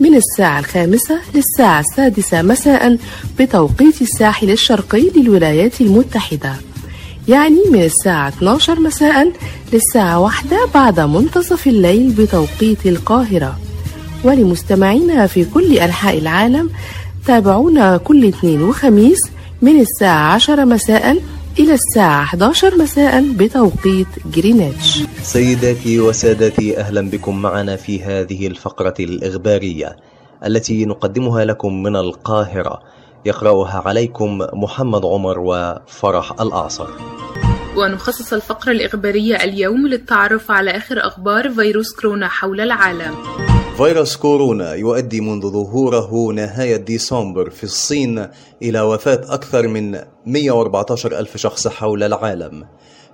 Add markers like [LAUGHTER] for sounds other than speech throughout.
من الساعة الخامسة للساعة السادسة مساء بتوقيت الساحل الشرقي للولايات المتحدة. يعني من الساعة 12 مساء للساعة واحدة بعد منتصف الليل بتوقيت القاهرة. ولمستمعينا في كل أنحاء العالم تابعونا كل اثنين وخميس من الساعة 10 مساء إلى الساعة 11 مساء بتوقيت جرينتش. سيداتي وسادتي أهلا بكم معنا في هذه الفقرة الإخبارية التي نقدمها لكم من القاهرة. يقرأها عليكم محمد عمر وفرح الأعصر. ونخصص الفقرة الإخبارية اليوم للتعرف على آخر أخبار فيروس كورونا حول العالم. فيروس كورونا يؤدي منذ ظهوره نهاية ديسمبر في الصين إلى وفاة أكثر من 114 ألف شخص حول العالم.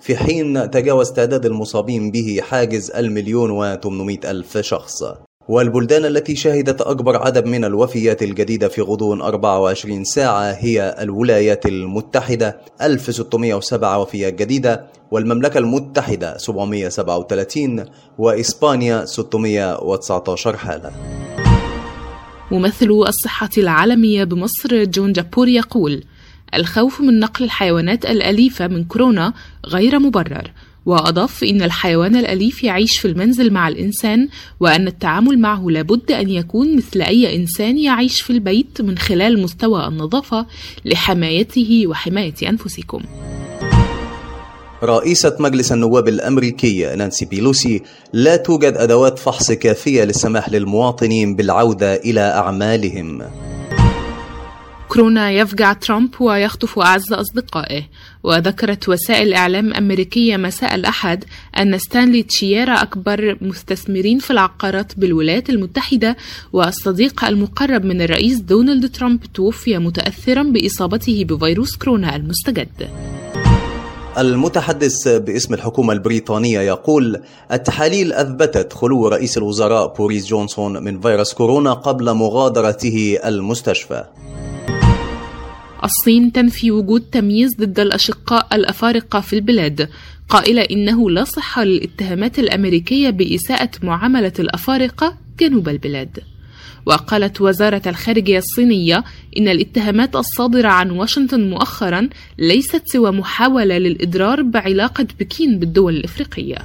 في حين تجاوز تعداد المصابين به حاجز المليون وثمانمائة ألف شخص. والبلدان التي شهدت أكبر عدد من الوفيات الجديدة في غضون 24 ساعة هي الولايات المتحدة 1607 وفيات جديدة والمملكة المتحدة 737 وإسبانيا 619 حالة. ممثل الصحة العالمية بمصر جون جابور يقول الخوف من نقل الحيوانات الأليفة من كورونا غير مبرر وأضاف إن الحيوان الأليف يعيش في المنزل مع الإنسان وأن التعامل معه لابد أن يكون مثل أي إنسان يعيش في البيت من خلال مستوى النظافة لحمايته وحماية أنفسكم. رئيسة مجلس النواب الأمريكي نانسي بيلوسي لا توجد أدوات فحص كافية للسماح للمواطنين بالعودة إلى أعمالهم. كورونا يفجع ترامب ويخطف أعز أصدقائه. وذكرت وسائل إعلام أمريكية مساء الأحد أن ستانلي تشيرا أكبر مستثمرين في العقارات بالولايات المتحدة والصديق المقرب من الرئيس دونالد ترامب توفي متأثرا بإصابته بفيروس كورونا المستجد. المتحدث باسم الحكومة البريطانية يقول التحاليل أثبتت خلو رئيس الوزراء بوريس جونسون من فيروس كورونا قبل مغادرته المستشفى. الصين تنفي وجود تمييز ضد الأشقاء الأفارقة في البلاد. قائلة إنه لا صحة للاتهامات الأمريكية بإساءة معاملة الأفارقة جنوب البلاد. وقالت وزارة الخارجية الصينية إن الاتهامات الصادرة عن واشنطن مؤخرا ليست سوى محاولة للإضرار بعلاقة بكين بالدول الإفريقية.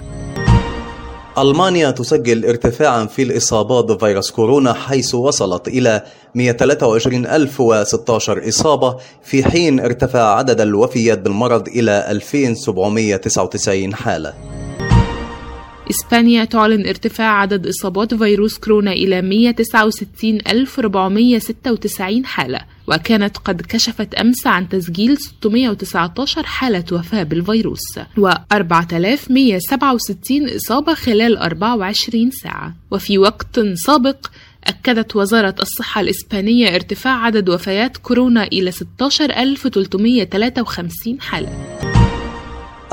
ألمانيا تسجل ارتفاعا في الإصابات بفيروس كورونا حيث وصلت إلى 123016 إصابة في حين ارتفع عدد الوفيات بالمرض إلى 2799 حالة. إسبانيا تعلن ارتفاع عدد إصابات فيروس كورونا إلى 169496 حالة. وكانت قد كشفت أمس عن تسجيل 619 حالة وفاة بالفيروس و 4167 إصابة خلال 24 ساعة. وفي وقت سابق أكدت وزارة الصحة الإسبانية ارتفاع عدد وفيات كورونا إلى 16353 حالة.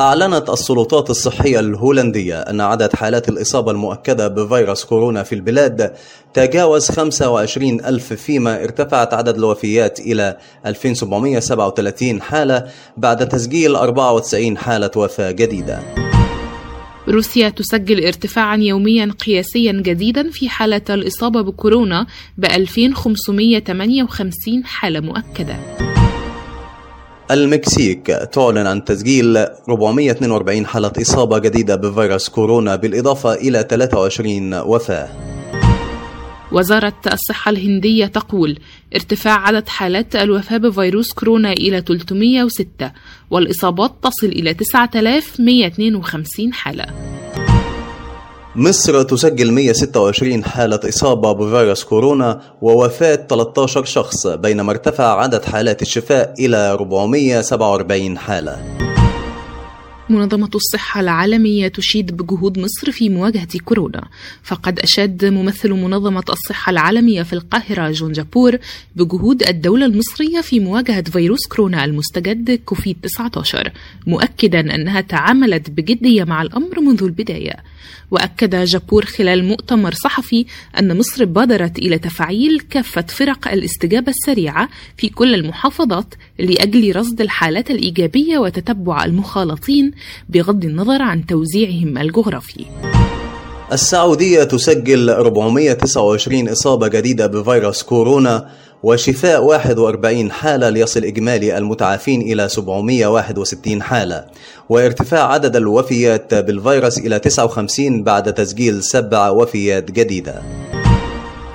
أعلنت السلطات الصحية الهولندية أن عدد حالات الإصابة المؤكدة بفيروس كورونا في البلاد تجاوز 25 ألف فيما ارتفعت عدد الوفيات إلى 2737 حالة بعد تسجيل 94 حالة وفاة جديدة. روسيا تسجل ارتفاعا يوميا قياسيا جديدا في حالة الإصابة بكورونا ب 2558 حالة مؤكدة. المكسيك. تعلن عن تسجيل 442 حالة إصابة جديدة بفيروس كورونا بالإضافة إلى 23 وفاة. وزارة الصحة الهندية تقول ارتفاع عدد حالات الوفاة بفيروس كورونا إلى 306 والإصابات تصل إلى 9152 حالة. مصر تسجل 126 حالة إصابة بفيروس كورونا ووفاة 13 شخص بينما ارتفع عدد حالات الشفاء إلى 447 حالة. منظمة الصحة العالمية تشيد بجهود مصر في مواجهة كورونا، فقد أشاد ممثل منظمة الصحة العالمية في القاهرة جون جابور بجهود الدولة المصرية في مواجهة فيروس كورونا المستجد كوفيد 19 مؤكدا أنها تعاملت بجدية مع الأمر منذ البداية. وأكد جابور خلال مؤتمر صحفي أن مصر بادرت إلى تفعيل كافة فرق الاستجابة السريعة في كل المحافظات لأجل رصد الحالات الإيجابية وتتبع المخالطين بغض النظر عن توزيعهم الجغرافي. السعودية تسجل 429 إصابة جديدة بفيروس كورونا وشفاء 41 حالة ليصل إجمالي المتعافين إلى 761 حالة. وارتفاع عدد الوفيات بالفيروس إلى 59 بعد تسجيل سبع وفيات جديدة.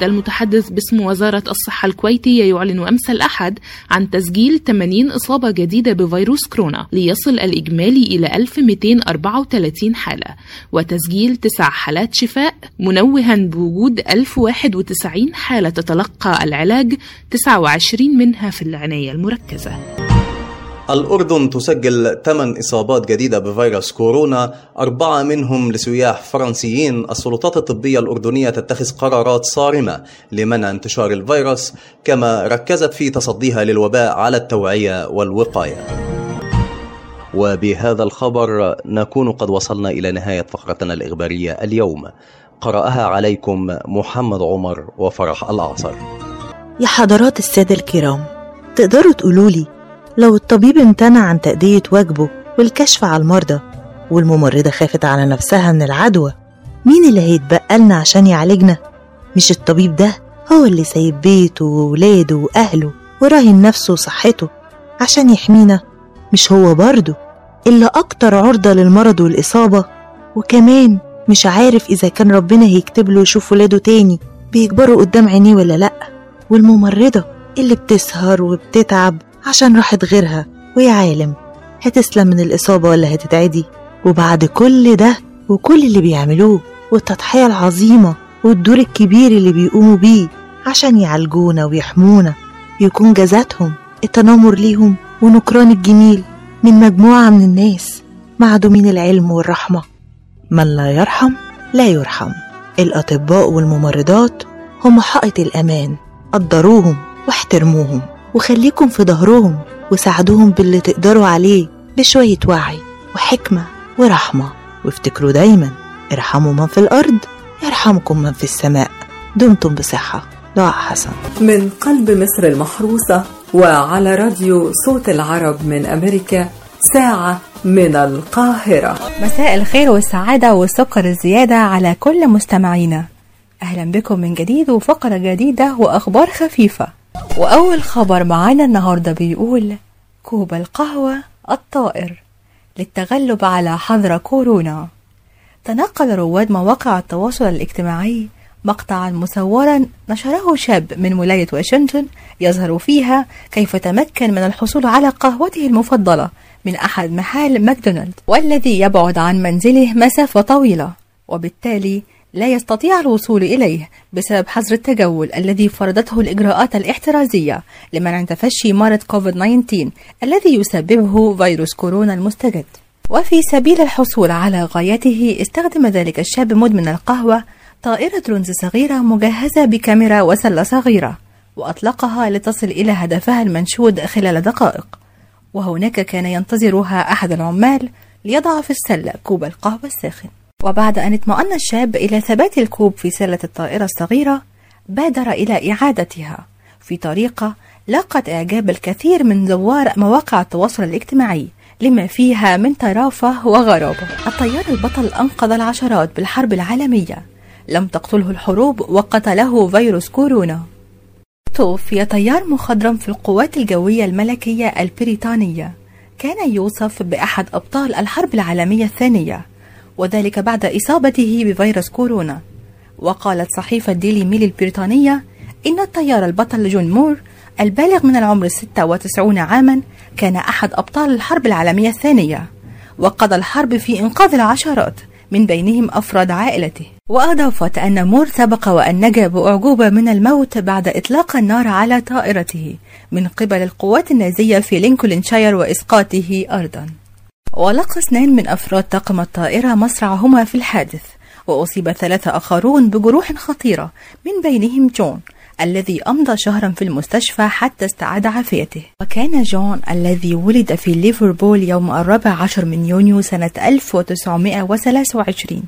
المتحدث باسم وزارة الصحة الكويتية يعلن أمس الأحد عن تسجيل 80 إصابة جديدة بفيروس كورونا ليصل الإجمالي إلى 1234 حالة وتسجيل تسع حالات شفاء منوها بوجود 1091 حالة تتلقى العلاج 29 منها في العناية المركزة. الأردن تسجل 8 إصابات جديدة بفيروس كورونا أربعة منهم لسياح فرنسيين. السلطات الطبية الأردنية تتخذ قرارات صارمة لمنع انتشار الفيروس كما ركزت في تصديها للوباء على التوعية والوقاية. وبهذا الخبر نكون قد وصلنا إلى نهاية فقرتنا الإخبارية اليوم. قرأها عليكم محمد عمر وفرح الأعصر يا حضرات السادة الكرام تقدروا تقولولي لو الطبيب امتنع عن تأدية واجبه والكشف على المرضى والممرضة خافت على نفسها من العدوى مين اللي هيتبقى لنا عشان يعالجنا؟ مش الطبيب ده هو اللي سايب بيته وولاده وأهله وراهن نفسه وصحته عشان يحمينا مش هو برضه اللي أكتر عرضة للمرض والإصابة وكمان مش عارف إذا كان ربنا هيكتب له يشوف ولاده تاني بيكبروا قدام عينيه ولا لأ والممرضة اللي بتسهر وبتتعب عشان راحت غيرها ويا عالم هتسلم من الإصابة ولا هتتعدي؟ وبعد كل ده وكل اللي بيعملوه والتضحية العظيمة والدور الكبير اللي بيقوموا بيه عشان يعالجونا ويحمونا يكون جزاتهم التنمر ليهم ونكران الجميل من مجموعة من الناس معدومين العلم والرحمة. من لا يرحم لا يرحم. الأطباء والممرضات هم حائط الأمان قدروهم واحترموهم وخليكم في ظهرهم وساعدوهم باللي تقدروا عليه بشوية وعي وحكمة ورحمة. وافتكروا دايما ارحموا من في الأرض يرحمكم من في السماء. دمتم بصحة. دعاء حسن. من قلب مصر المحروسة وعلى راديو صوت العرب من أمريكا ساعة من القاهرة. مساء الخير والسعادة والسكر الزيادة على كل مستمعينا. أهلا بكم من جديد وفقرة جديدة وأخبار خفيفة. وأول خبر معانا النهاردة بيقول كوب القهوة الطائر للتغلب على حظر كورونا. تنقل رواد مواقع التواصل الاجتماعي مقطعا مصورا نشره شاب من ولاية واشنطن يظهر فيها كيف تمكن من الحصول على قهوته المفضلة من أحد محال ماكدونالد والذي يبعد عن منزله مسافة طويلة. وبالتالي لا يستطيع الوصول إليه بسبب حظر التجول الذي فرضته الإجراءات الاحترازية لمنع تفشي مرض كوفيد-19 الذي يسببه فيروس كورونا المستجد. وفي سبيل الحصول على غايته استخدم ذلك الشاب مدمن القهوة طائرة رنز صغيرة مجهزة بكاميرا وسلة صغيرة وأطلقها لتصل إلى هدفها المنشود خلال دقائق. وهناك كان ينتظرها أحد العمال ليضع في السلة كوب القهوة الساخن. وبعد أن اطمأن الشاب إلى ثبات الكوب في سلة الطائرة الصغيرة بادر إلى إعادتها في طريقة لاقت إعجاب الكثير من زوار مواقع التواصل الاجتماعي لما فيها من طرافة وغرابة. الطيار البطل أنقذ العشرات بالحرب العالمية. لم تقتله الحروب وقتله فيروس كورونا. توفي طيار مخضرم في القوات الجوية الملكية البريطانية. كان يوصف بأحد أبطال الحرب العالمية الثانية. وذلك بعد إصابته بفيروس كورونا. وقالت صحيفة ديلي ميل البريطانية إن الطيار البطل جون مور البالغ من العمر 96 عاما كان أحد أبطال الحرب العالمية الثانية وقضى الحرب في إنقاذ العشرات من بينهم أفراد عائلته. وأضافت أن مور سبق وأن نجا بأعجوبة من الموت بعد إطلاق النار على طائرته من قبل القوات النازية في لينكولنشاير وإسقاطه أرضا ولقى اثنان من أفراد طاقم الطائرة مصرعهما في الحادث وأصيب ثلاثة آخرون بجروح خطيرة من بينهم جون الذي أمضى شهرا في المستشفى حتى استعاد عافيته. وكان جون الذي ولد في ليفربول يوم الرابع عشر من يونيو سنة 1923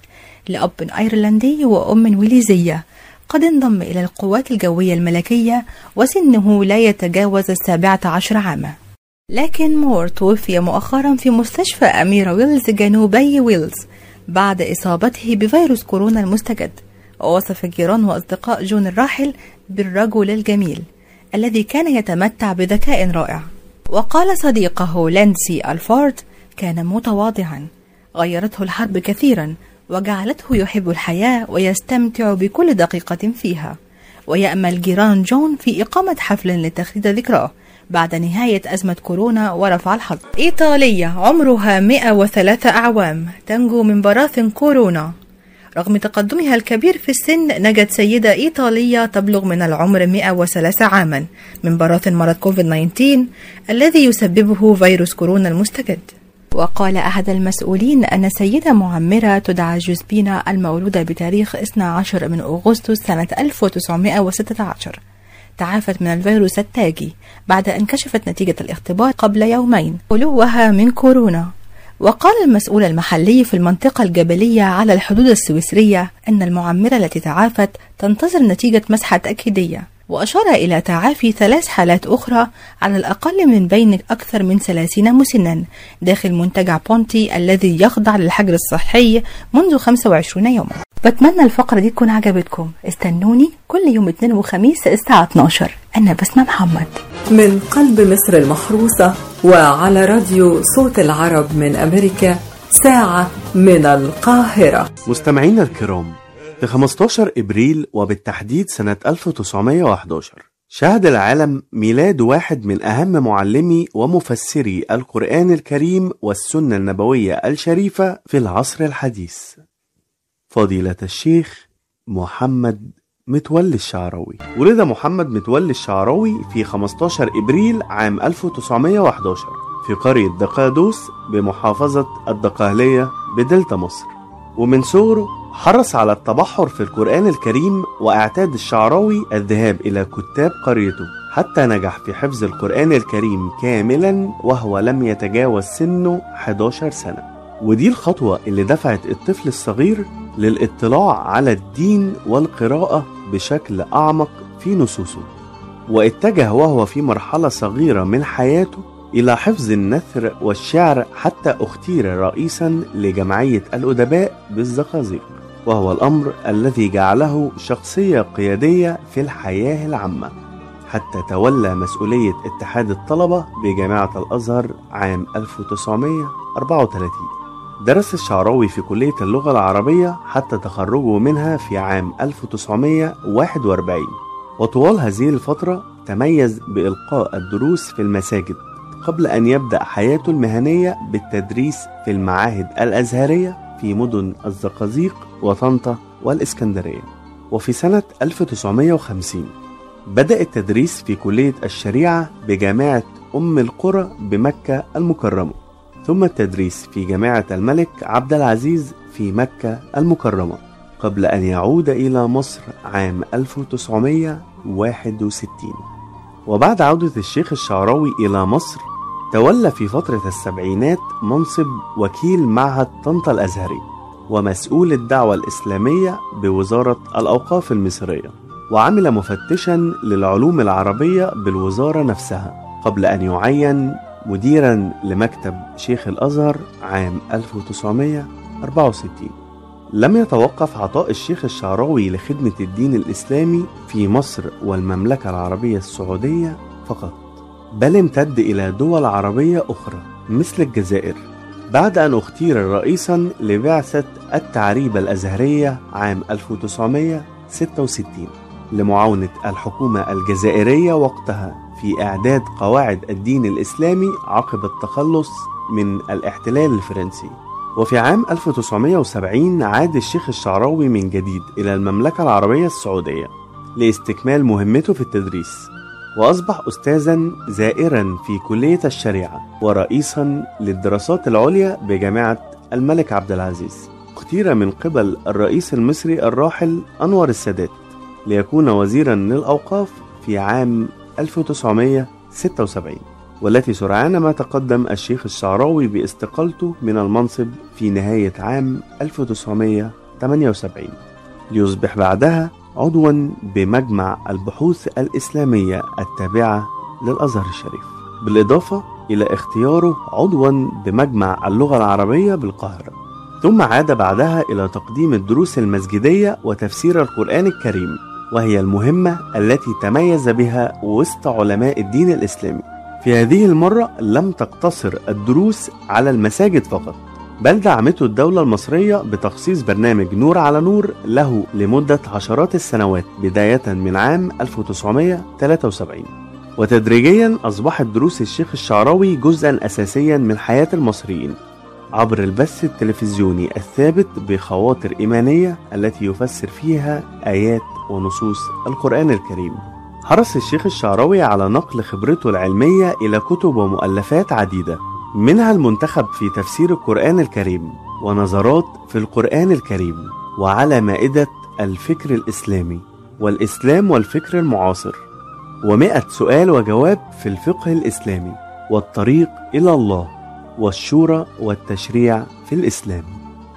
لأب أيرلندي وأم ويليزية قد انضم إلى القوات الجوية الملكية وسنه لا يتجاوز السابعة عشر عاما. لكن مور توفي مؤخرا في مستشفى أميرة ويلز جنوبي ويلز بعد إصابته بفيروس كورونا المستجد. ووصف جيران وأصدقاء جون الراحل بالرجل الجميل الذي كان يتمتع بذكاء رائع. وقال صديقه لانسي ألفورد كان متواضعا. غيرته الحرب كثيرا وجعلته يحب الحياة ويستمتع بكل دقيقة فيها. ويأمل جيران جون في إقامة حفل لتخليد ذكراه. بعد نهاية أزمة كورونا ورفع الحظ. إيطالية عمرها 103 أعوام. تنجو من براثن كورونا. رغم تقدمها الكبير في السن نجت سيدة إيطالية تبلغ من العمر 103 عاما من براثن مرض كوفيد 19 الذي يسببه فيروس كورونا المستجد. وقال أحد المسؤولين أن سيدة معمرة تدعى جوزبينا المولودة بتاريخ 12 من أغسطس سنة 1916 تعافت من الفيروس التاجي بعد أن كشفت نتيجة الاختبار قبل يومين. خلوها من كورونا. وقال المسؤول المحلي في المنطقة الجبلية على الحدود السويسرية أن المعمرة التي تعافت تنتظر نتيجة مسحة تأكيدية وأشار إلى تعافي ثلاث حالات أخرى على الأقل من بين أكثر من 30 مسنا داخل منتجع بونتي الذي يخضع للحجر الصحي منذ 25 يوما. بتمنى الفقرة دي تكون عجبتكم. استنوني كل يوم اثنين وخميس الساعة 12 أنا بسمة محمد. من قلب مصر المحروسة وعلى راديو صوت العرب من أمريكا ساعة من القاهرة. مستمعينا الكرام في 15 إبريل وبالتحديد سنة 1911 شهد العالم ميلاد واحد من أهم معلمي ومفسري القرآن الكريم والسنة النبوية الشريفة في العصر الحديث. فضيلة الشيخ محمد متولي الشعراوي ولد محمد متولي الشعراوي في 15 إبريل عام 1911 في قرية دقادوس بمحافظة الدقهلية بدلتا مصر. ومن صغره حرص على التبحر في القرآن الكريم وإعتاد الشعراوي الذهاب إلى كتاب قريته حتى نجح في حفظ القرآن الكريم كاملا وهو لم يتجاوز سنه 11 سنة. ودي الخطوة اللي دفعت الطفل الصغير للاطلاع على الدين والقراءة بشكل أعمق في نصوصه واتجه وهو في مرحلة صغيرة من حياته إلى حفظ النثر والشعر حتى أختير رئيسا لجمعية الأدباء بالزقازيق وهو الأمر الذي جعله شخصية قيادية في الحياة العامة حتى تولى مسؤولية اتحاد الطلبة بجامعة الأزهر عام 1934 درس الشعراوي في كلية اللغة العربية حتى تخرجه منها في عام 1941 وطوال هذه الفترة تميز بإلقاء الدروس في المساجد قبل أن يبدأ حياته المهنية بالتدريس في المعاهد الأزهرية في مدن الزقازيق وطنطا والإسكندرية. وفي سنة 1950 بدأ التدريس في كلية الشريعة بجامعة أم القرى بمكة المكرمة. ثم التدريس في جامعة الملك عبد العزيز في مكة المكرمة قبل أن يعود إلى مصر عام 1961 وبعد عودة الشيخ الشعراوي إلى مصر تولى في فترة السبعينات منصب وكيل معهد طنطا الأزهري ومسؤول الدعوة الإسلامية بوزارة الأوقاف المصرية وعمل مفتشا للعلوم العربية بالوزارة نفسها قبل أن يعين مديرا لمكتب شيخ الأزهر عام 1964 لم يتوقف عطاء الشيخ الشعراوي لخدمة الدين الإسلامي في مصر والمملكة العربية السعودية فقط بل امتد إلى دول عربية أخرى مثل الجزائر. بعد أن اختير رئيسا لبعثة التعريبة الأزهرية عام 1966 لمعاونة الحكومة الجزائرية وقتها. في إعداد قواعد الدين الإسلامي عقب التخلص من الاحتلال الفرنسي. وفي عام 1970 عاد الشيخ الشعراوي من جديد إلى المملكة العربية السعودية لاستكمال مهمته في التدريس وأصبح أستاذا زائرا في كلية الشريعة ورئيسا للدراسات العليا بجامعة الملك عبد العزيز اختير من قبل الرئيس المصري الراحل أنور السادات ليكون وزيرا للأوقاف في عام 1976 والتي سرعان ما تقدم الشيخ الشعراوي باستقالته من المنصب في نهاية عام 1978 ليصبح بعدها عضوا بمجمع البحوث الإسلامية التابعة للأزهر الشريف. بالإضافة إلى اختياره عضوا بمجمع اللغة العربية بالقاهرة. ثم عاد بعدها إلى تقديم الدروس المسجدية وتفسير القرآن الكريم. وهي المهمة التي تميز بها وسط علماء الدين الإسلامي. في هذه المرة لم تقتصر الدروس على المساجد فقط بل دعمته الدولة المصرية بتخصيص برنامج نور على نور له لمدة عشرات السنوات بداية من عام 1973 وتدريجيا أصبحت دروس الشيخ الشعراوي جزءا أساسيا من حياة المصريين. عبر البث التلفزيوني الثابت بخواطر إيمانية التي يفسر فيها آيات ونصوص القرآن الكريم. حرص الشيخ الشعراوي على نقل خبرته العلمية إلى كتب ومؤلفات عديدة منها المنتخب في تفسير القرآن الكريم ونظرات في القرآن الكريم وعلى مائدة الفكر الإسلامي والإسلام والفكر المعاصر ومئة سؤال وجواب في الفقه الإسلامي والطريق إلى الله. والشورى والتشريع في الإسلام.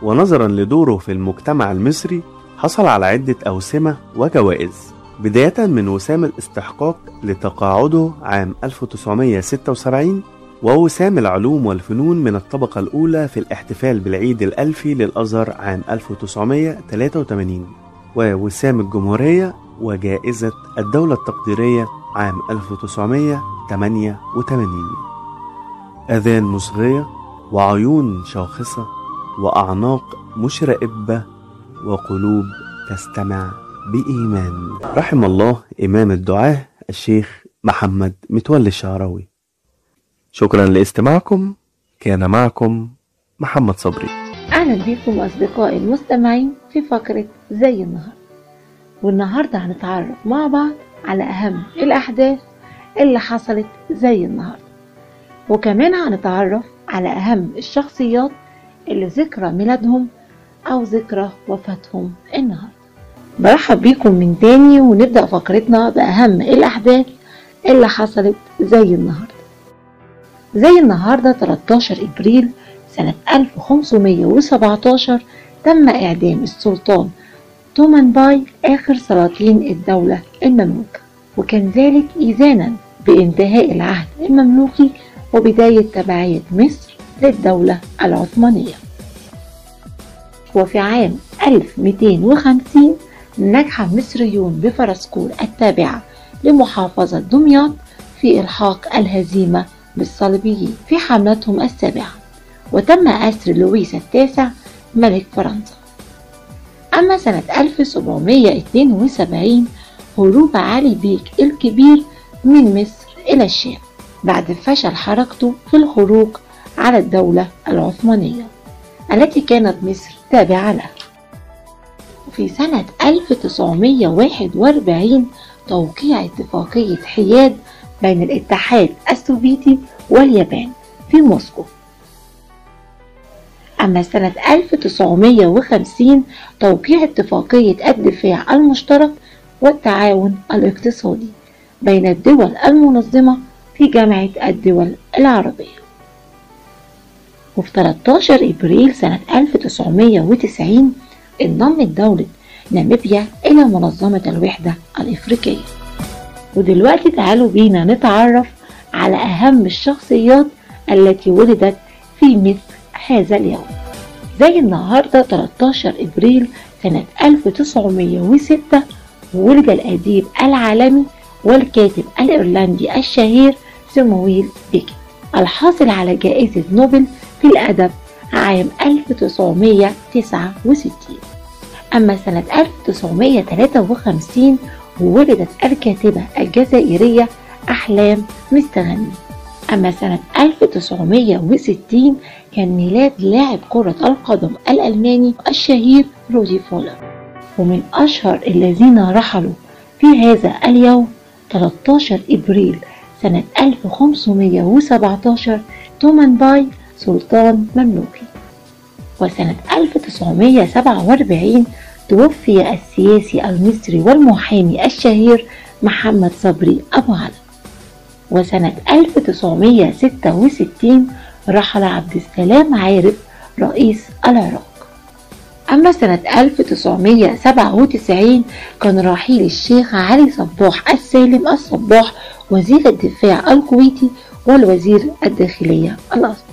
ونظرا لدوره في المجتمع المصري حصل على عدة أوسمة وجوائز. بداية من وسام الاستحقاق لتقاعده عام 1976 ووسام العلوم والفنون من الطبقة الأولى في الاحتفال بالعيد الألفي للأزهر عام 1983 ووسام الجمهورية وجائزة الدولة التقديرية عام 1988 أذان مصغية وعيون شاخصة وأعناق مشرئبة وقلوب تستمع بإيمان. رحم الله إمام الدعاة الشيخ محمد متولي الشعراوي. شكرا لاستماعكم. كان معكم محمد صبري. أهلا بكم أصدقائي المستمعين في فقرة زي النهاردة والنهاردة هنتعرف مع بعض على أهم الأحداث اللي حصلت زي النهاردة وكمان هنتعرف على أهم الشخصيات اللي ذكرى ميلادهم أو ذكرى وفاتهم النهاردة. برحب بيكم من تاني ونبدأ فقرتنا بأهم الأحداث اللي حصلت زي النهاردة. زي النهاردة 13 إبريل سنة 1517 تم إعدام السلطان تومان باي آخر سلاطين الدولة المملوكة وكان ذلك إذانا بانتهاء العهد المملوكي وبداية تبعية مصر للدولة العثمانية. وفي عام 1250 نجح المصريون بفرسكور التابعة لمحافظة دمياط في إلحاق الهزيمة بالصليبيين في حملتهم السابعة. وتم أسر لويس التاسع ملك فرنسا. أما سنة 1772 هروب علي بيك الكبير من مصر إلى الشام. بعد فشل حركته في الخروج على الدولة العثمانية التي كانت مصر تابعة له وفي سنة 1941 توقيع اتفاقية حياد بين الاتحاد السوفيتي واليابان في موسكو. أما سنة 1950 توقيع اتفاقية الدفاع المشترك والتعاون الاقتصادي بين الدول المنظمة في جامعة الدول العربية. وفي 13 إبريل سنة 1990 انضمت دولة ناميبيا إلى منظمة الوحدة الإفريقية. ودلوقتي تعالوا بينا نتعرف على أهم الشخصيات التي ولدت في مثل هذا اليوم. زي النهاردة 13 إبريل سنة 1906 ولد الأديب العالمي والكاتب الإيرلندي الشهير سمويل بيكي الحاصل على جائزة نوبل في الأدب عام 1969 أما سنة 1953 ولدت الكاتبة الجزائرية أحلام مستغني. أما سنة 1960 كان ميلاد لاعب كرة القدم الألماني الشهير رودي فولر. ومن أشهر الذين رحلوا في هذا اليوم 13 إبريل سنة 1517 تومان باي سلطان مملوكي. وسنة 1947 توفي السياسي المصري والمحامي الشهير محمد صبري أبو علي. وسنة 1966 رحل عبد السلام عارف رئيس العراق. أما سنة 1997 كان رحيل الشيخ علي صباح السالم الصباح وزير الدفاع الكويتي والوزير الداخلية الأسبق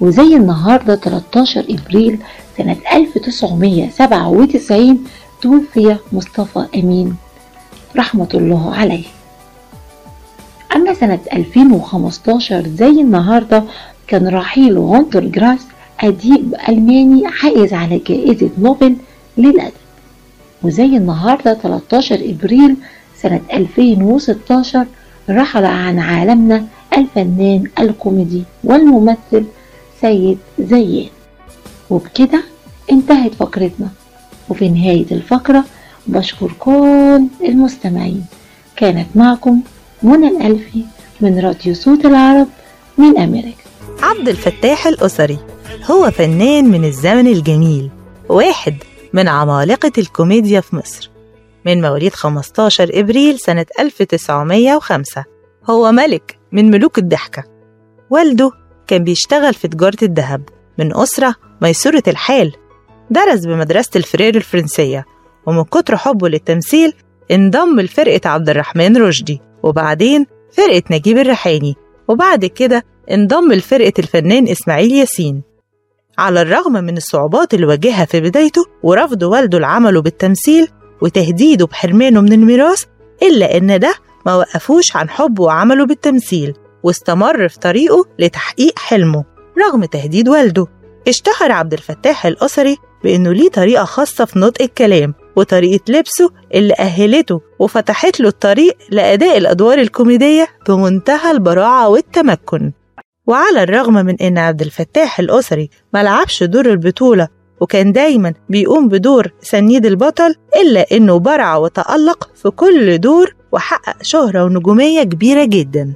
وزي النهاردة 13 إبريل سنة 1997 توفي مصطفى أمين رحمة الله عليه. أما سنة 2015 زي النهاردة كان رحيل غونتر جراس أديب ألماني حائز على جائزة نوبل للأدب. وزي النهاردة 13 إبريل سنة 2016 رحل عن عالمنا الفنان الكوميدي والممثل سيد زيان. وبكده انتهت فقرتنا. وفي نهاية الفقرة بشكر كل المستمعين. كانت معكم منى الألفي من راديو صوت العرب من أمريكا عبد الفتاح الأسري هو فنان من الزمن الجميل واحد من عمالقة الكوميديا في مصر. من مواليد 15 إبريل سنة 1905 هو ملك من ملوك الضحكة. والده كان بيشتغل في تجارة الذهب من أسرة ميسورة الحال درس بمدرسة الفرير الفرنسية ومن كتر حبه للتمثيل انضم لفرقة عبد الرحمن رشدي وبعدين فرقة نجيب الريحاني وبعد كده انضم لفرقة الفنان إسماعيل ياسين. على الرغم من الصعوبات اللي واجهها في بدايته ورفض والده لعمله بالتمثيل وتهديده بحرمانه من الميراث إلا إن ده ما وقفوش عن حبه وعمله بالتمثيل واستمر في طريقه لتحقيق حلمه رغم تهديد والده. اشتهر عبد الفتاح الأسري بإنه ليه طريقة خاصة في نطق الكلام وطريقة لبسه اللي أهلته وفتحت له الطريق لأداء الأدوار الكوميدية بمنتهى البراعة والتمكن. وعلى الرغم من إن عبد الفتاح الأسري ملعبش دور البطولة وكان دايما بيقوم بدور سنيد البطل إلا إنه برع وتألق في كل دور وحقق شهرة ونجومية كبيرة جدا.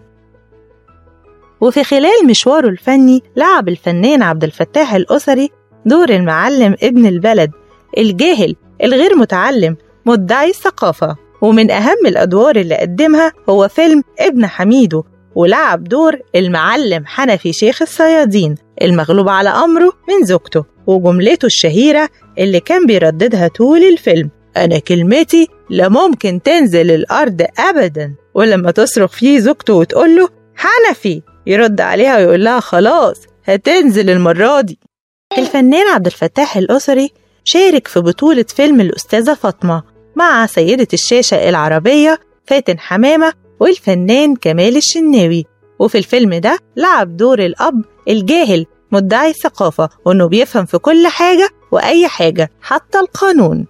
وفي خلال مشواره الفني لعب الفنان عبد الفتاح الأسري دور المعلم ابن البلد الجاهل الغير متعلم مدعي الثقافة. ومن أهم الأدوار اللي قدمها هو فيلم ابن حميدو ولعب دور المعلم حنفي شيخ الصيادين. المغلوب على أمره من زوجته وجملته الشهيرة اللي كان بيرددها طول الفيلم. أنا كلمتي لا ممكن تنزل الأرض أبدا. ولما تصرخ فيه زوجته وتقول له حنفي يرد عليها ويقول لها خلاص هتنزل المرة دي. الفنان عبد الفتاح الأسري شارك في بطولة فيلم الأستاذة فاطمة مع سيدة الشاشة العربية فاتن حمامة والفنان كمال الشناوي. وفي الفيلم ده لعب دور الأب الجاهل مدعي الثقافة وإنه بيفهم في كل حاجة وأي حاجة حتى القانون.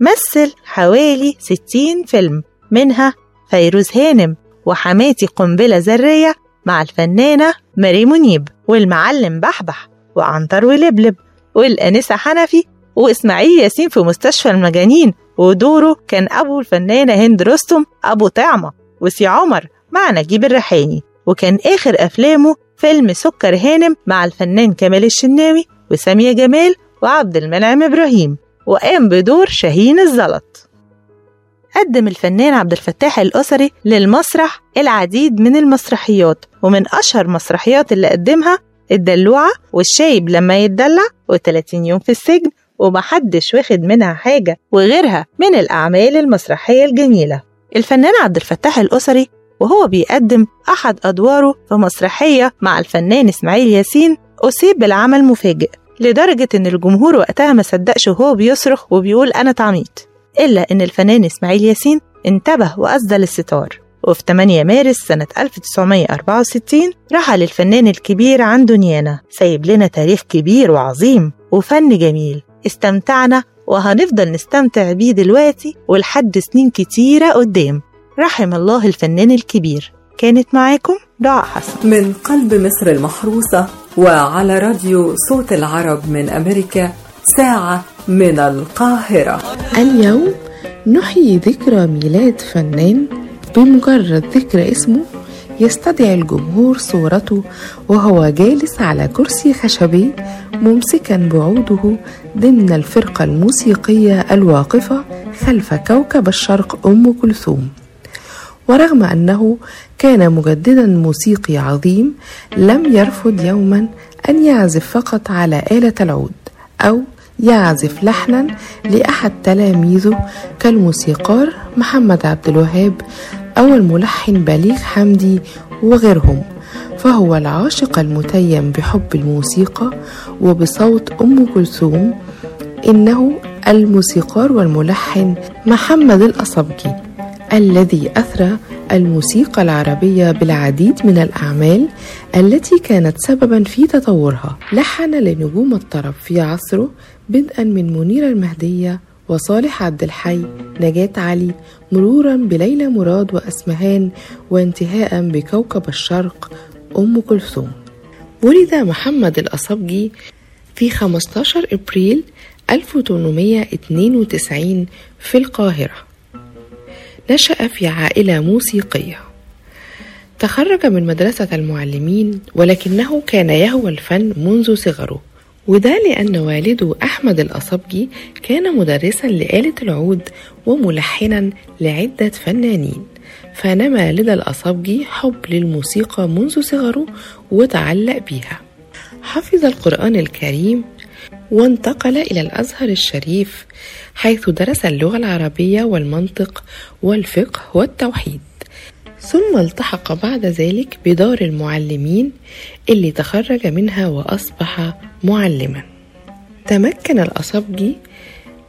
مثل حوالي 60 فيلم منها فيروز هانم وحماتي قنبلة ذرية مع الفنانة ماري منيب والمعلم بحبح وعنتر ولبلب والأنسة حنفي وإسماعيل ياسين في مستشفى المجانين ودوره كان أبو الفنانة هند رستم أبو طعمة وسي عمر مع نجيب الريحاني. وكان آخر أفلامه فيلم سكر هانم مع الفنان كمال الشناوي وسامية جمال وعبد المنعم إبراهيم وقام بدور شاهين الزلط. قدم الفنان عبد الفتاح الأسري للمسرح العديد من المسرحيات ومن أشهر مسرحيات اللي قدمها الدلوعة والشايب لما يتدلع و30 يوم في السجن ومحدش واخد منها حاجة وغيرها من الأعمال المسرحية الجميلة. الفنان عبد الفتاح الأسري وهو بيقدم أحد أدواره في مسرحية مع الفنان إسماعيل ياسين أصيب بالعمل مفاجئ لدرجة إن الجمهور وقتها ما صدقش وهو بيصرخ وبيقول أنا تعميت إلا إن الفنان إسماعيل ياسين انتبه وأسدل الستار وفي 8 مارس سنة 1964 رحل الفنان الكبير عن دنيانا سايب لنا تاريخ كبير وعظيم وفن جميل استمتعنا وهنفضل نستمتع بيه دلوقتي ولحد سنين كتيرة قدام. رحم الله الفنان الكبير. كانت معاكم دعاء حسن. من قلب مصر المحروسة وعلى راديو صوت العرب من أمريكا ساعة من القاهرة. اليوم نحيي ذكرى ميلاد فنان بمجرد ذكر اسمه يستدعي الجمهور صورته وهو جالس على كرسي خشبي ممسكا بعوده ضمن الفرقة الموسيقية الواقفة خلف كوكب الشرق أم كلثوم. ورغم أنه كان مجددا موسيقي عظيم لم يرفض يوما أن يعزف فقط على آلة العود أو يعزف لحنا لأحد تلاميذه كالموسيقار محمد عبد الوهاب أو الملحن بليغ حمدي وغيرهم. فهو العاشق المتيم بحب الموسيقى وبصوت أم كلثوم إنه الموسيقار والملحن محمد الأصبجي الذي أثرى الموسيقى العربية بالعديد من الأعمال التي كانت سببا في تطورها. لحن لنجوم الطرب في عصره بدءا من منيرة المهدية وصالح عبد الحي نجاة علي مرورا بليلى مراد وأسمهان وانتهاء بكوكب الشرق أم كلثوم. ولد محمد الأصبجي في 15 إبريل 1892 في القاهرة. نشأ في عائلة موسيقية. تخرج من مدرسة المعلمين ولكنه كان يهوى الفن منذ صغره. وده لأن والده أحمد الأصبجي كان مدرسا لآلة العود وملحنا لعدة فنانين. فنما لدى الأصبجي حب للموسيقى منذ صغره وتعلق بيها حفظ القرآن الكريم وانتقل إلى الأزهر الشريف حيث درس اللغة العربية والمنطق والفقه والتوحيد. ثم التحق بعد ذلك بدار المعلمين اللي تخرج منها وأصبح معلما. تمكن الأصبجي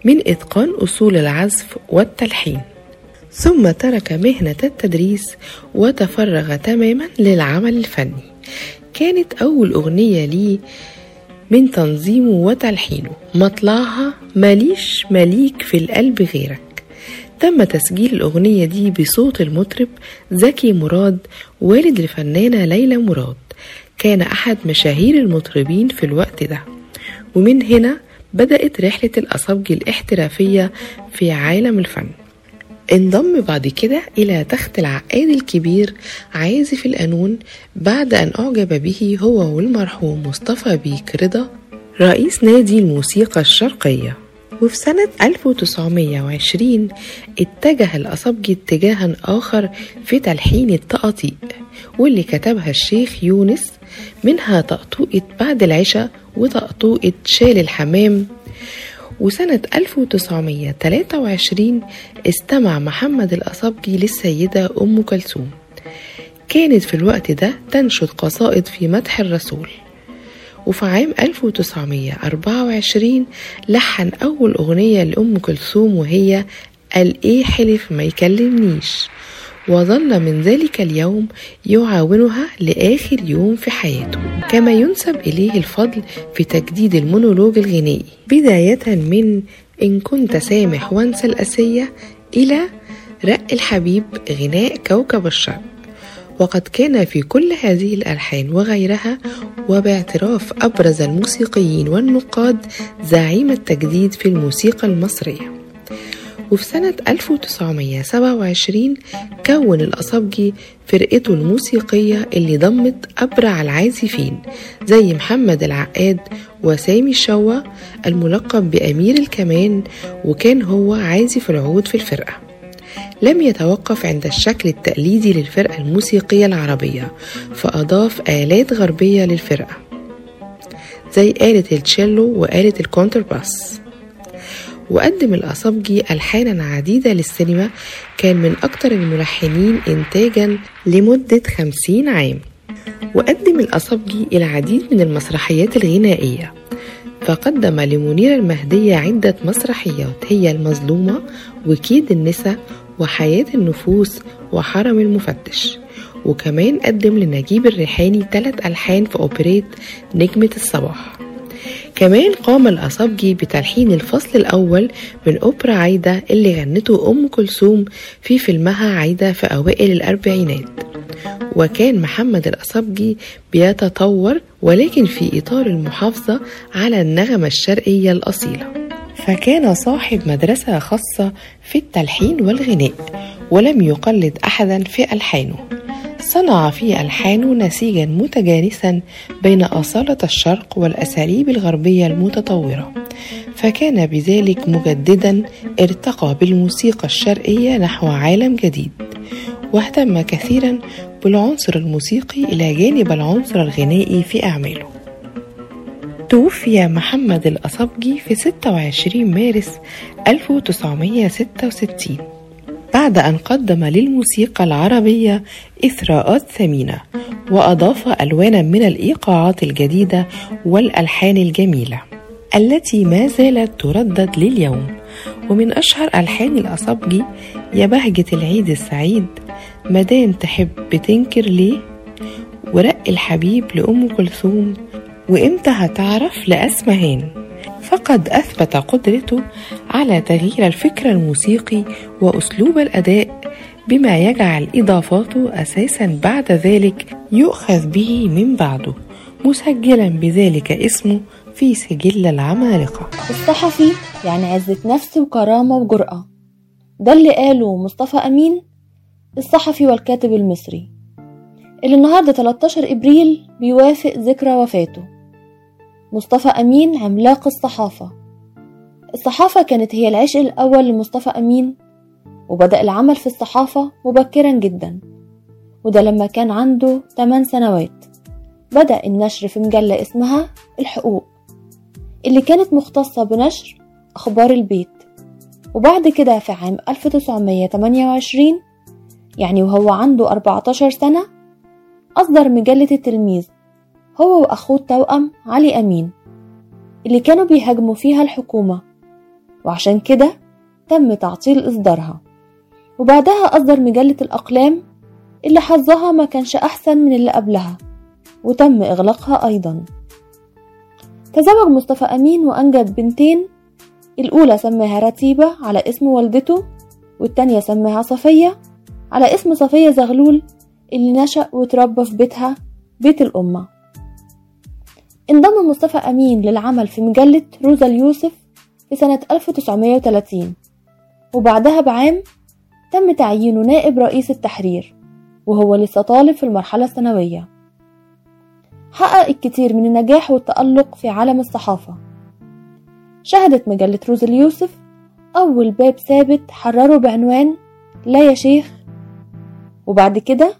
من إتقان أصول العزف والتلحين. ثم ترك مهنة التدريس وتفرغ تماما للعمل الفني. كانت أول أغنية لي من تنظيمه وتلحينه مطلعها ماليش مليك في القلب غيرك. تم تسجيل الأغنية دي بصوت المطرب زكي مراد والد الفنانة ليلى مراد. كان أحد مشاهير المطربين في الوقت ده. ومن هنا بدأت رحلة الأصابجي الاحترافية في عالم الفن. انضم بعد كده إلى تخت العقاد الكبير عازف القانون بعد أن أعجب به هو والمرحوم مصطفى بيك رضا رئيس نادي الموسيقى الشرقية. وفي سنة 1920 اتجه الأصبجي اتجاها آخر في تلحين التقاطيق واللي كتبها الشيخ يونس منها طقطوقة بعد العشاء وطقطوقة شال الحمام. وسنة 1923 استمع محمد الأصبجي للسيدة أم كلثوم. كانت في الوقت ده تنشد قصائد في مدح الرسول. وفي عام 1924 لحن أول أغنية لأم كلثوم وهي قال إيه حلف ما يكلمنيش وظل من ذلك اليوم يعاونها لآخر يوم في حياته كما ينسب إليه الفضل في تجديد المونولوج الغنائي. بداية من إن كنت سامح وانسى الأسية إلى رق الحبيب غناء كوكب الشرق. وقد كان في كل هذه الألحان وغيرها وباعتراف أبرز الموسيقيين والنقاد زعيم التجديد في الموسيقى المصرية. وفي سنة 1927 كون الأصابجي فرقته الموسيقية اللي ضمت أبرع العازفين زي محمد العقاد وسامي الشوا الملقب بأمير الكمان وكان هو عازف العود في الفرقة. لم يتوقف عند الشكل التقليدي للفرقة الموسيقية العربية فأضاف آلات غربية للفرقة زي آلة التشيلو وآلة الكونترباس وقدم الأصابجي ألحانا عديدة للسينما كان من أكثر الملحنين إنتاجا لمدة خمسين عام. وقدم الأصابجي العديد من المسرحيات الغنائية. فقدم لمنير المهدية عدة مسرحيات هي المظلومة وكيد النساء وحياة النفوس وحرم المفتش. وكمان قدم لنجيب الريحاني ثلاث ألحان في أوبريت نجمة الصباح. كمان قام الأصابجي بتلحين الفصل الأول من أوبرا عايدة اللي غنته أم كلثوم في فيلمها عايدة في أوائل الأربعينات. وكان محمد الأصابجي بيتطور ولكن في إطار المحافظة على النغمة الشرقية الأصيلة. فكان صاحب مدرسة خاصة في التلحين والغناء ولم يقلد أحدا في ألحانه. صنع في ألحانه نسيجا متجانسا بين أصالة الشرق والأساليب الغربية المتطورة. فكان بذلك مجددا ارتقى بالموسيقى الشرقية نحو عالم جديد. واهتم كثيرا بالعنصر الموسيقي إلى جانب العنصر الغنائي في أعماله. توفي محمد الأصبجي في 26 مارس 1966 بعد أن قدم للموسيقى العربية إثراءات ثمينة وأضاف ألوانا من الإيقاعات الجديدة والألحان الجميلة التي ما زالت تردد لليوم. ومن أشهر ألحان الأصبجي يا بهجة العيد السعيد مدام تحب تنكر ليه؟ ورق الحبيب لأم كلثوم وإمتى هتعرف لأسمهان؟ فقد أثبت قدرته على تغيير الفكر الموسيقي وأسلوب الأداء بما يجعل إضافاته أساسا بعد ذلك يؤخذ به من بعده مسجلا بذلك اسمه في سجل العمالقة. الصحفي يعني عزة نفس وكرامة وجرأة. ده اللي قاله مصطفى أمين الصحفي والكاتب المصري. اللي النهاردة 13 إبريل بيوافق ذكرى وفاته. مصطفى أمين عملاق الصحافة. الصحافة كانت هي العشق الأول لمصطفى أمين وبدأ العمل في الصحافة مبكرا جدا. وده لما كان عنده 8 سنوات. بدأ النشر في مجلة اسمها الحقوق اللي كانت مختصة بنشر أخبار البيت. وبعد كده في عام 1928 يعني وهو عنده 14 سنة أصدر مجلة التلميذ. هو وأخوه التوأم علي أمين اللي كانوا بيهاجموا فيها الحكومة. وعشان كده تم تعطيل إصدارها. وبعدها أصدر مجلة الأقلام اللي حظها ما كانش أحسن من اللي قبلها وتم إغلاقها أيضا. تزوج مصطفى أمين وأنجب بنتين الأولى سماها رتيبة على اسم والدته والتانية سماها صفية على اسم صفية زغلول اللي نشأ وتربى في بيتها بيت الأمة. انضم مصطفى أمين للعمل في مجلة روزا اليوسف في سنة 1930 وبعدها بعام تم تعيينه نائب رئيس التحرير وهو لسه طالب في المرحلة الثانوية. حقق الكثير من النجاح والتألق في عالم الصحافة. شهدت مجلة روز اليوسف أول باب ثابت حرره بعنوان لا يا شيخ وبعد كده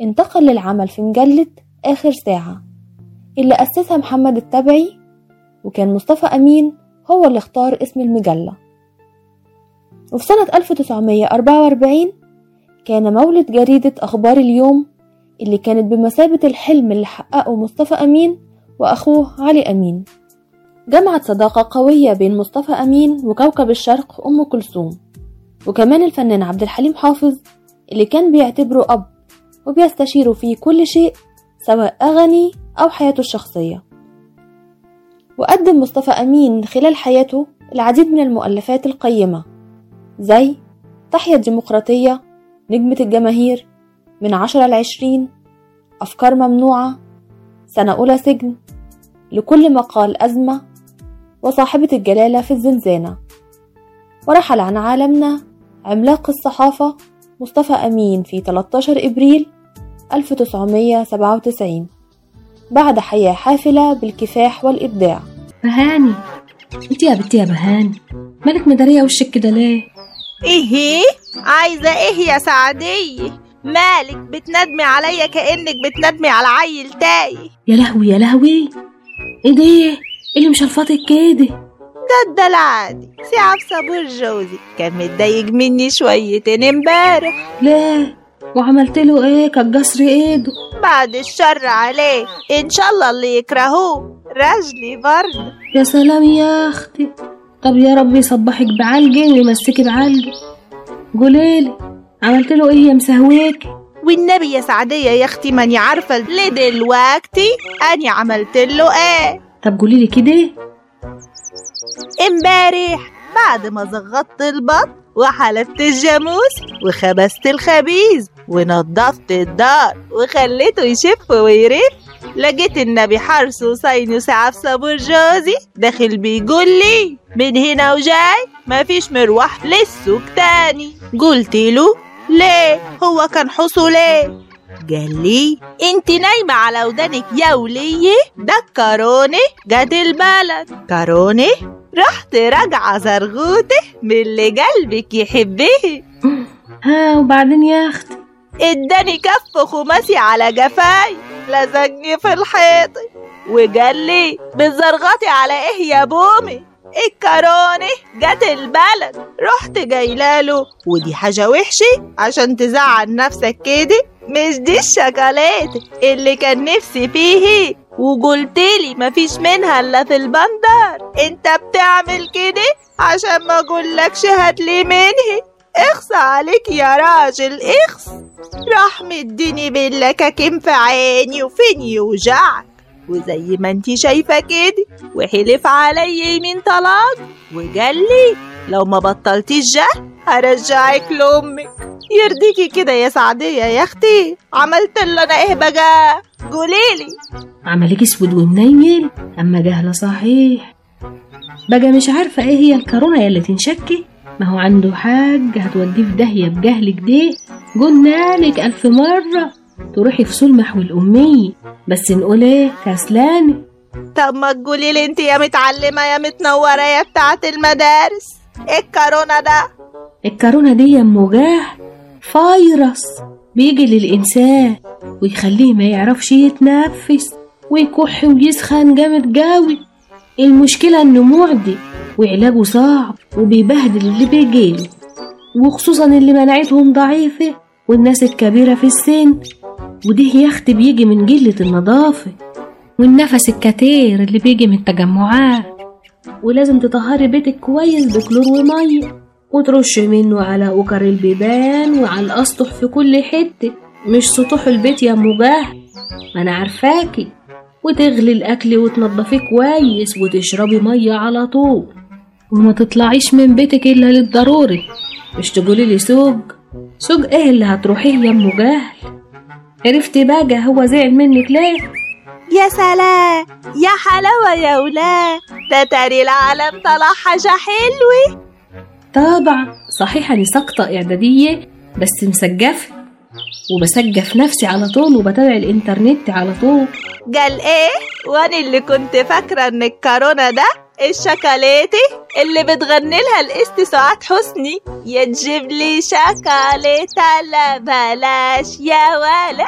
انتقل للعمل في مجلة آخر ساعة. اللي أسسها محمد التبعي وكان مصطفى أمين هو اللي اختار اسم المجلة. وفي سنة 1944 كان مولد جريدة أخبار اليوم اللي كانت بمثابة الحلم اللي حققه مصطفى أمين وأخوه علي أمين. جمعت صداقة قوية بين مصطفى أمين وكوكب الشرق أم كلثوم وكمان الفنان عبد الحليم حافظ اللي كان بيعتبره أب وبيستشيره في كل شيء سواء أغاني أو حياته الشخصية. وقدم مصطفى أمين خلال حياته العديد من المؤلفات القيمة زي تحيا الديمقراطية نجمة الجماهير من عشرة لعشرين أفكار ممنوعة سنة أولى سجن لكل مقال أزمة وصاحبة الجلالة في الزنزانة. ورحل عن عالمنا عملاق الصحافة مصطفى أمين في 13 إبريل 1997 بعد حياة حافلة بالكفاح والإبداع. بهاني انت يا بنتي يا بهاني. مالك مدارية وشك كده ليه؟ إيه؟ عايزة إيه يا سعدية مالك بتندمي عليا كأنك بتندمي على عيل تايه. يا لهوي يا لهوي. إيه ده؟ إيه اللي مش الفاضي كده؟ ده الدلع عادي سي صبور جوزي كان متضايق مني شويتين امبارح. ليه؟ وعملت له إيه؟ كالجسر ايده بعد الشر عليه. إن شاء الله اللي يكرهوه. رجلي برضه يا سلام يا أختي. طب يا رب يصبحك بعلقه ويمسكي بعلقه قوليلي عملت له إيه يا مسهويك؟ والنبي يا سعدية يا أختي ماني عارفة لدلوقتي أني عملت له إيه؟ طب قوليلي كده. إمبارح بعد ما زغطت البط وحلفت الجاموس وخبزت الخبيز ونضفت الدار وخليته يشف ويرف لقيت النبي حرس وسعف صابور جوزي. داخل بيقول لي من هنا وجاي مفيش مروح للسوق تاني. قلت له ليه؟ هو كان حصو ليه قال لي انت نايمة على ودانك يا ولية ده الكاروني جات البلد. كاروني رحت راجعة زرغوته من اللي قلبك يحبه. [GASPS] ها وبعدين يا أختي؟ اداني كف خماسي على جفاي لزقني في الحيط. وقال لي بتزرغطي على إيه يا بومي؟ الكروني جت البلد. رحت جايلاله ودي حاجة وحشة عشان تزعل نفسك كده؟ مش دي الشوكولاتة اللي كان نفسي فيه. وقلتلي مفيش منها إلا في البندر. أنت بتعمل كده عشان ما أقولكش هاتلي منه. إخص عليك يا راجل إخص. راح مديني باللكاكين في عيني وفين يوجعك. وزي ما انتي شايفة كده وحلف علي يمين طلاق. وقال لي لو ما بطلتيش جهل هرجعك لأمك. يرضيكي كده يا سعدية يا أختي. عملت له أنا إيه بقى؟ قوليلي عملك أسود ومنيل أما جهله صحيح. بقى مش عارفة إيه هي الكورونا يا اللي تنشكي؟ ما هو عنده حاج هتوديه في داهية بجهلك ده قلنا لك ألف مرة تروحي في سلمح والأمية. بس نقول إيه كسلانة. طب ما تقوليلي أنت يا متعلمة يا متنورة يا بتاعة المدارس. إيه الكورونا ده؟ الكورونا دي يا ام فيروس بيجي للإنسان ويخليه ما يعرفش يتنفس ويكح ويسخن جامد قوي. المشكلة إنه معدي وعلاجه صعب وبيبهدل اللي بيجيله وخصوصا اللي مناعتهم ضعيفة والناس الكبيرة في السن. وده يا أختي بيجي من قلة النظافة والنفس الكتير اللي بيجي من التجمعات. ولازم تطهري بيتك كويس بكلور ومية وترش منه على أوكر البيبان وعلى الأسطح في كل حتة. مش سطوح البيت يا جهل ما أنا عارفاكي. وتغلي الأكل وتنضفيه كويس وتشربي مية على طول. وما تطلعيش من بيتك إلا للضروري. مش تقولي لي سوق؟ سوق إيه اللي هتروحيه يا أم جهل؟ عرفتي بقى هو زعل منك ليه؟ يا سلام! يا حلاوة يا ولاد! ده تاري العالم طلع حاجة حلوة! طبعا صحيح أنا ساقطة إعدادية بس مسجفة. وبسجف نفسي على طول وبتابع الإنترنت على طول. قال إيه؟ وأنا اللي كنت فاكرة ان الكورونا ده. الشوكولاتة اللي بتغني لها الاست سعاد حسني. يا تجيب لي شوكولاتة لا بلاش يا ولا.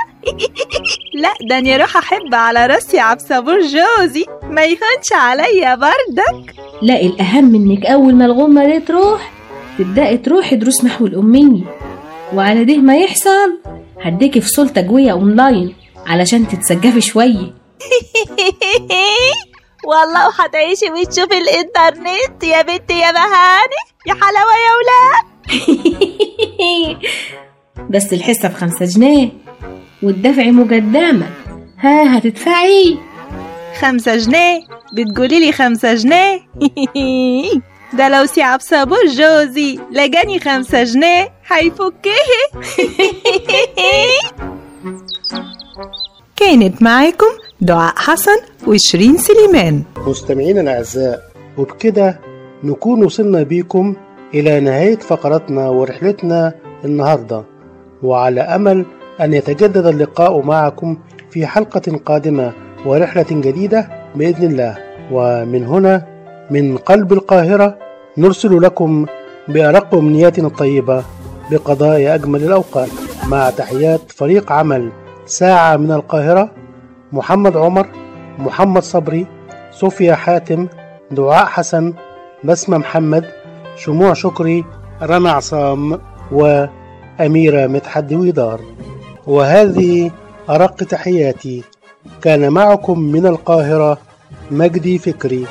[LAUGHS] لا ده أنا أروح أحب على راسي عبد جوزي ما يهونش عليا بردك. لا الأهم إنك أول ما الغمة دي تروح تبدأي تروحي دروس محو الأمية. وعلى ده ما يحصل. هديكي فصول تجوية أونلاين علشان تتثقفي شوية [LAUGHS] والله وهتعيشي وتشوفي الإنترنت يا بنتي يا بهاني يا حلاوة يا ولاد [LAUGHS] بس الحصة بخمسة جنيه. والدفع مقدما ها هتدفعي. خمسة جنيه؟ بتقولي لي خمسة جنيه؟ [LAUGHS] ده لو سي عبد صابور جوزي لجاني خمسة جنيه هيفكيه. [LAUGHS] كانت معاكم دعاء حسن وشيرين سليمان. مستمعينا الأعزاء وبكده نكون وصلنا بيكم إلى نهاية فقرتنا ورحلتنا النهاردة وعلى أمل أن يتجدد اللقاء معكم في حلقة قادمة ورحلة جديدة بإذن الله. ومن هنا من قلب القاهرة نرسل لكم بأرق أمنياتنا الطيبة بقضاء أجمل الأوقات مع تحيات فريق عمل ساعة من القاهرة محمد عمر محمد صبري صوفيا حاتم دعاء حسن بسمة محمد شموع شكري رنا عصام وأميرة مدحت دويدار وهذه أرق تحياتي كان معكم من القاهرة مجدي فكري.